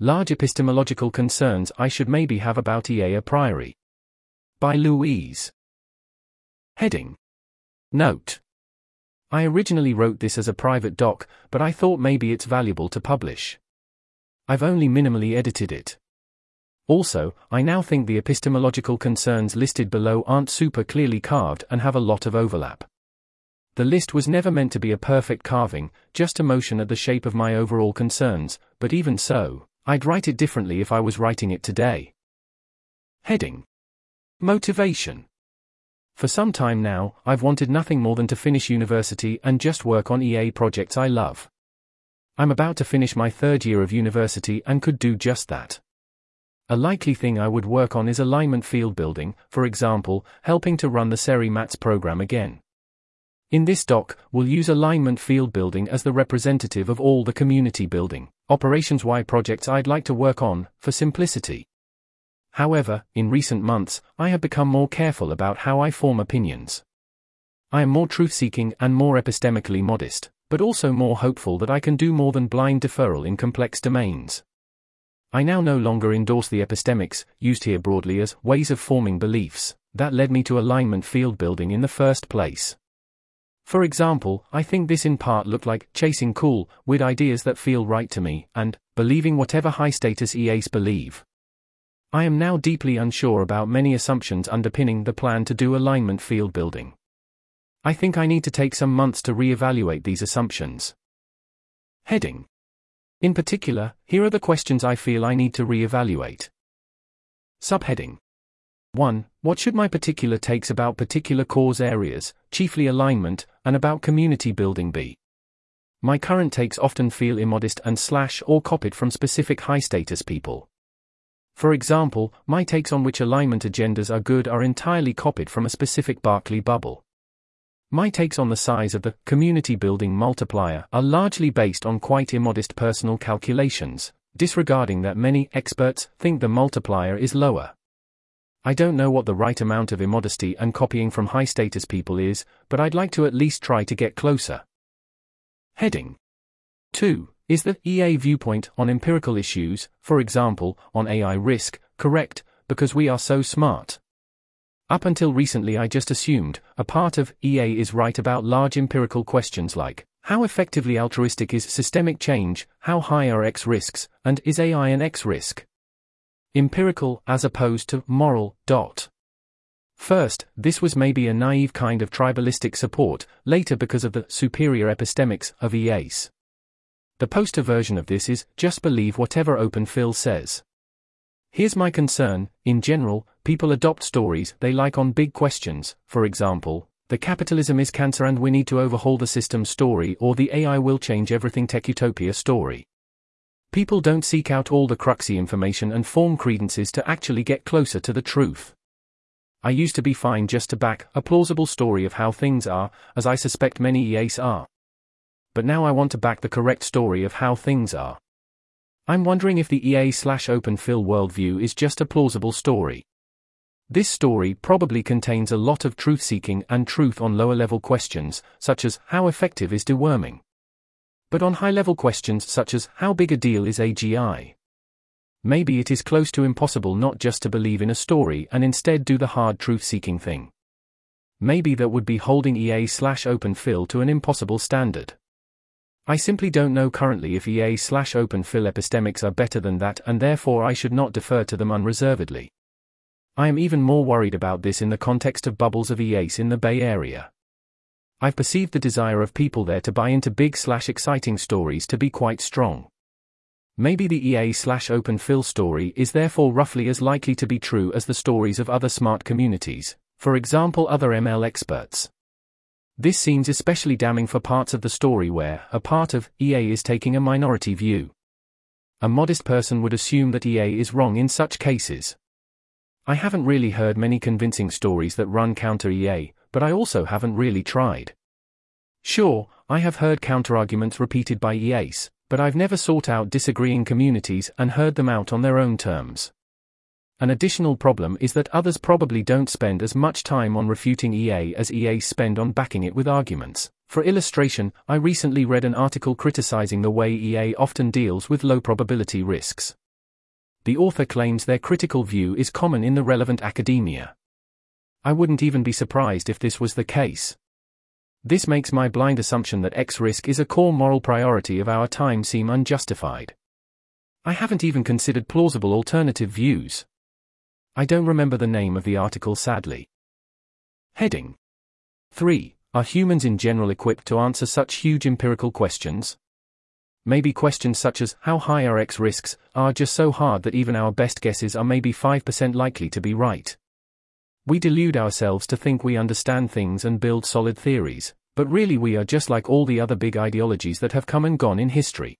Large epistemological concerns I should maybe have about EA a priori. By Luise. Heading. Note. I originally wrote this as a private doc, but I thought maybe it's valuable to publish. I've only minimally edited it. Also, I now think the epistemological concerns listed below aren't super clearly carved and have a lot of overlap. The list was never meant to be a perfect carving, just a motion at the shape of my overall concerns, but even so, I'd write it differently if I was writing it today. Heading Motivation For some time now, I've wanted nothing more than to finish university and just work on EA projects I love. I'm about to finish my third year of university and could do just that. A likely thing I would work on is alignment field building, for example, helping to run the SERI MATS program again. In this doc, we'll use alignment field building as the representative of all the community building, operations Y projects I'd like to work on, for simplicity. However, in recent months, I have become more careful about how I form opinions. I am more truth seeking and more epistemically modest, but also more hopeful that I can do more than blind deferral in complex domains. I now no longer endorse the epistemics, used here broadly as ways of forming beliefs, that led me to alignment field building in the first place. For example, I think this in part looked like chasing cool, weird ideas that feel right to me, and believing whatever high status EAs believe. I am now deeply unsure about many assumptions underpinning the plan to do alignment field building. I think I need to take some months to re-evaluate these assumptions. Heading. In particular, here are the questions I feel I need to re-evaluate. Subheading 1. What should my particular takes about particular cause areas, chiefly alignment, and about community building be? My current takes often feel immodest and slash or copied from specific high status people. For example, my takes on which alignment agendas are good are entirely copied from a specific Berkeley bubble. My takes on the size of the community building multiplier are largely based on quite immodest personal calculations, disregarding that many experts think the multiplier is lower. I don't know what the right amount of immodesty and copying from high status people is, but I'd like to at least try to get closer. Heading 2. Is the EA viewpoint on empirical issues, for example, on AI risk, correct, because we are so smart? Up until recently, I just assumed a part of EA is right about large empirical questions like how effectively altruistic is systemic change, how high are X risks, and is AI an X risk? Empirical as opposed to moral. Dot. First, this was maybe a naive kind of tribalistic support, later because of the superior epistemics of EAs. The poster version of this is just believe whatever Open Phil says. Here's my concern in general, people adopt stories they like on big questions, for example, the capitalism is cancer and we need to overhaul the system story, or the AI will change everything tech utopia story. People don't seek out all the cruxy information and form credences to actually get closer to the truth. I used to be fine just to back a plausible story of how things are, as I suspect many EAs are. But now I want to back the correct story of how things are. I'm wondering if the EA slash Open Phil worldview is just a plausible story. This story probably contains a lot of truth seeking and truth on lower level questions, such as how effective is deworming? But on high level questions such as how big a deal is AGI? Maybe it is close to impossible not just to believe in a story and instead do the hard truth seeking thing. Maybe that would be holding EA slash Open Phil to an impossible standard. I simply don't know currently if EA slash Open Phil epistemics are better than that and therefore I should not defer to them unreservedly. I am even more worried about this in the context of bubbles of EAs in the Bay Area. I've perceived the desire of people there to buy into big slash exciting stories to be quite strong. Maybe the EA slash Open Phil story is therefore roughly as likely to be true as the stories of other smart communities, for example, other ML experts. This seems especially damning for parts of the story where a part of EA is taking a minority view. A modest person would assume that EA is wrong in such cases. I haven't really heard many convincing stories that run counter EA, but I also haven't really tried. Sure, I have heard counterarguments repeated by EAs, but I've never sought out disagreeing communities and heard them out on their own terms. An additional problem is that others probably don't spend as much time on refuting EA as EA spend on backing it with arguments. For illustration, I recently read an article criticizing the way EA often deals with low probability risks. the author claims their critical view is common in the relevant academia. I wouldn't even be surprised if this was the case. This makes my blind assumption that X risk is a core moral priority of our time seem unjustified. I haven't even considered plausible alternative views. I don't remember the name of the article sadly. Heading 3. Are humans in general equipped to answer such huge empirical questions? Maybe questions such as, how high are X risks, are just so hard that even our best guesses are maybe 5% likely to be right. We delude ourselves to think we understand things and build solid theories, but really we are just like all the other big ideologies that have come and gone in history.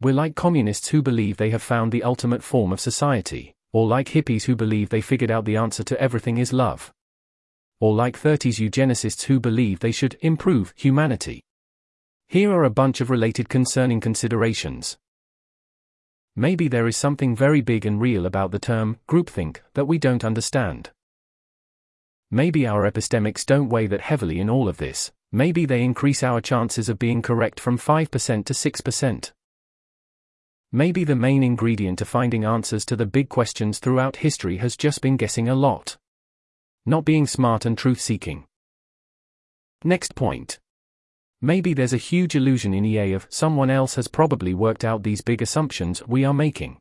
We're like communists who believe they have found the ultimate form of society, or like hippies who believe they figured out the answer to everything is love or like 30s eugenicists who believe they should improve humanity. Here are a bunch of related concerning considerations. Maybe there is something very big and real about the term groupthink that we don't understand. Maybe our epistemics don't weigh that heavily in all of this, maybe they increase our chances of being correct from 5% to 6%. Maybe the main ingredient to finding answers to the big questions throughout history has just been guessing a lot not being smart and truth seeking. Next point. Maybe there's a huge illusion in EA of someone else has probably worked out these big assumptions we are making.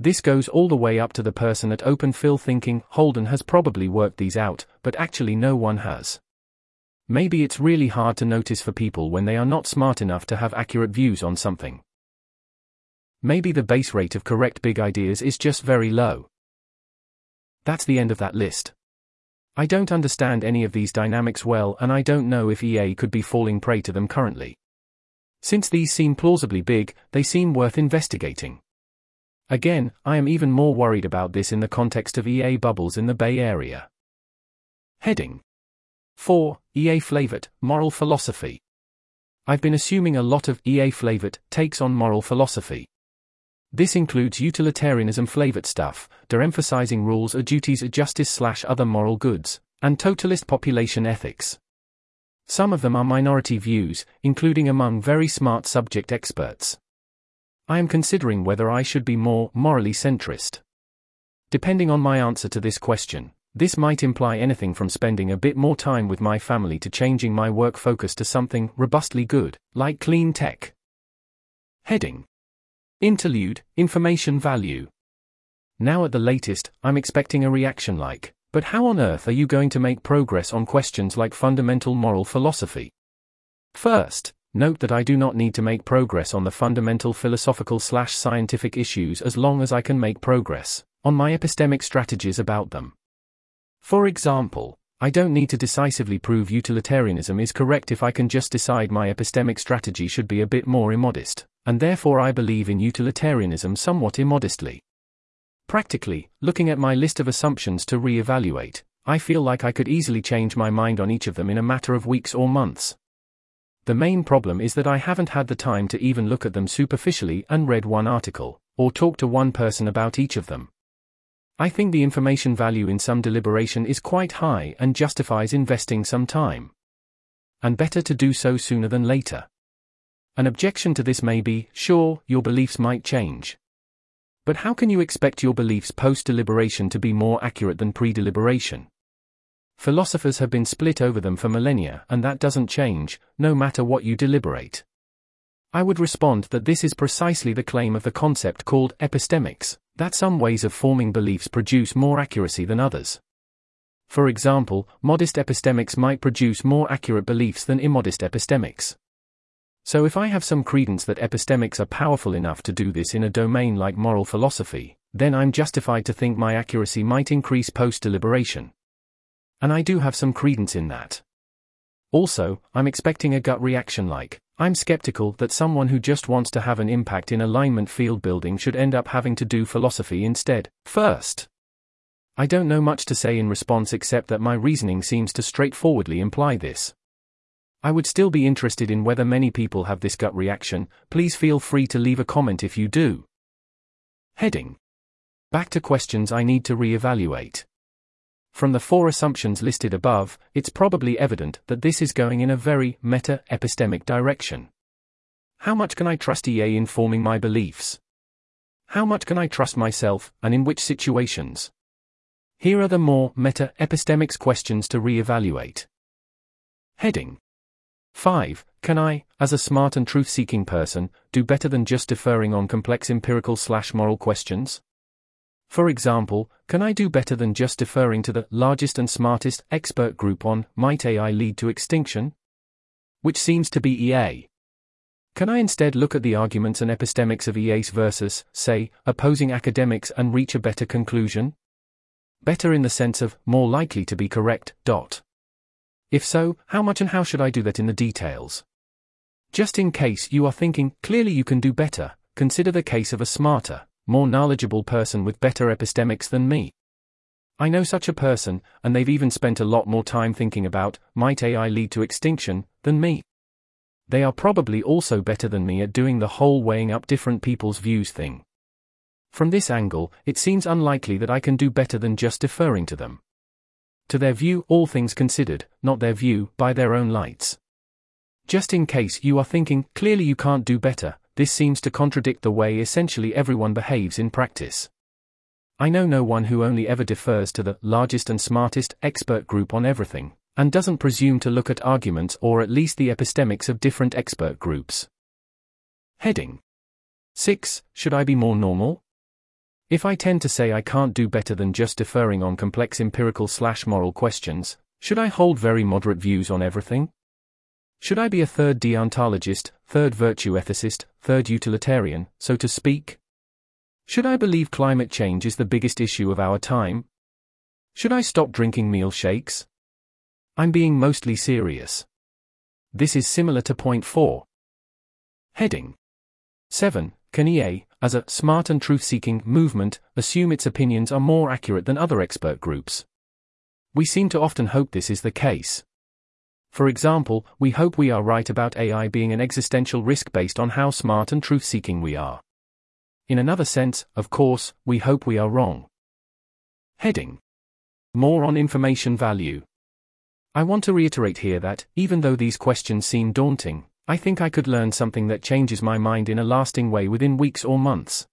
This goes all the way up to the person at Open Phil thinking Holden has probably worked these out, but actually no one has. Maybe it's really hard to notice for people when they are not smart enough to have accurate views on something. Maybe the base rate of correct big ideas is just very low. That's the end of that list. I don't understand any of these dynamics well and I don't know if EA could be falling prey to them currently. Since these seem plausibly big, they seem worth investigating. Again, I am even more worried about this in the context of EA bubbles in the Bay Area. Heading 4. EA flavored, Moral Philosophy. I've been assuming a lot of EA flavored takes on moral philosophy. This includes utilitarianism flavored stuff, de-emphasizing rules or duties or justice slash other moral goods, and totalist population ethics. Some of them are minority views, including among very smart subject experts. I am considering whether I should be more morally centrist. Depending on my answer to this question, this might imply anything from spending a bit more time with my family to changing my work focus to something robustly good, like clean tech. Heading Interlude, information value. Now at the latest, I'm expecting a reaction like, but how on earth are you going to make progress on questions like fundamental moral philosophy? First, note that I do not need to make progress on the fundamental philosophical slash scientific issues as long as I can make progress on my epistemic strategies about them. For example, I don't need to decisively prove utilitarianism is correct if I can just decide my epistemic strategy should be a bit more immodest and therefore I believe in utilitarianism somewhat immodestly. Practically, looking at my list of assumptions to re-evaluate, I feel like I could easily change my mind on each of them in a matter of weeks or months. The main problem is that I haven't had the time to even look at them superficially and read one article, or talk to one person about each of them. I think the information value in some deliberation is quite high and justifies investing some time. And better to do so sooner than later. An objection to this may be sure, your beliefs might change. But how can you expect your beliefs post deliberation to be more accurate than pre deliberation? Philosophers have been split over them for millennia, and that doesn't change, no matter what you deliberate. I would respond that this is precisely the claim of the concept called epistemics, that some ways of forming beliefs produce more accuracy than others. For example, modest epistemics might produce more accurate beliefs than immodest epistemics. So if I have some credence that epistemics are powerful enough to do this in a domain like moral philosophy, then I'm justified to think my accuracy might increase post deliberation. And I do have some credence in that. Also, I'm expecting a gut reaction like, I'm skeptical that someone who just wants to have an impact in alignment field building should end up having to do philosophy instead, first. I don't know much to say in response except that my reasoning seems to straightforwardly imply this. I would still be interested in whether many people have this gut reaction, please feel free to leave a comment if you do. Heading. Back to questions I need to re-evaluate. From the four assumptions listed above, it's probably evident that this is going in a very meta-epistemic direction. How much can I trust EA in forming my beliefs? how much can I trust myself, and in which situations? Here are the more meta epistemics questions to re-evaluate. Heading 5. Can I, as a smart and truth seeking person, do better than just deferring on complex empirical slash moral questions? For example, can I do better than just deferring to the largest and smartest expert group on might AI lead to extinction? Which seems to be EA. Can I instead look at the arguments and epistemics of EAs versus, say, opposing academics and reach a better conclusion? Better in the sense of more likely to be correct, dot. If so, how much and how should I do that in the details? Just in case you are thinking, clearly you can do better, consider the case of a smarter, more knowledgeable person with better epistemics than me. I know such a person, and they've even spent a lot more time thinking about, might AI lead to extinction, than me. They are probably also better than me at doing the whole weighing up different people's views thing. From this angle, it seems unlikely that I can do better than just deferring to them. To their view, all things considered, not their view, by their own lights. Just in case you are thinking, clearly you can't do better, this seems to contradict the way essentially everyone behaves in practice. I know no one who only ever defers to the largest and smartest expert group on everything, and doesn't presume to look at arguments or at least the epistemics of different expert groups. Heading 6. Should I be more normal? If I tend to say I can't do better than just deferring on complex empirical slash moral questions, should I hold very moderate views on everything? Should I be a third deontologist, third virtue ethicist, third utilitarian, so to speak? Should I believe climate change is the biggest issue of our time? Should I stop drinking meal shakes? I'm being mostly serious. This is similar to point 4. Heading 7. Can EA, as a smart and truth seeking movement, assume its opinions are more accurate than other expert groups? We seem to often hope this is the case. For example, we hope we are right about AI being an existential risk based on how smart and truth seeking we are. In another sense, of course, we hope we are wrong. Heading More on information value. I want to reiterate here that, even though these questions seem daunting, I think I could learn something that changes my mind in a lasting way within weeks or months.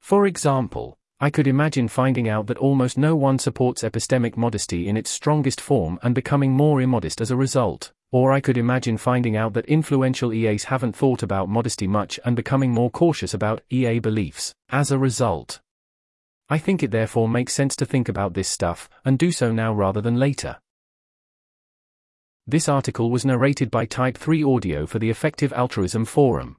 For example, I could imagine finding out that almost no one supports epistemic modesty in its strongest form and becoming more immodest as a result. Or I could imagine finding out that influential EAs haven't thought about modesty much and becoming more cautious about EA beliefs as a result. I think it therefore makes sense to think about this stuff, and do so now rather than later. This article was narrated by Type 3 Audio for the Effective Altruism Forum.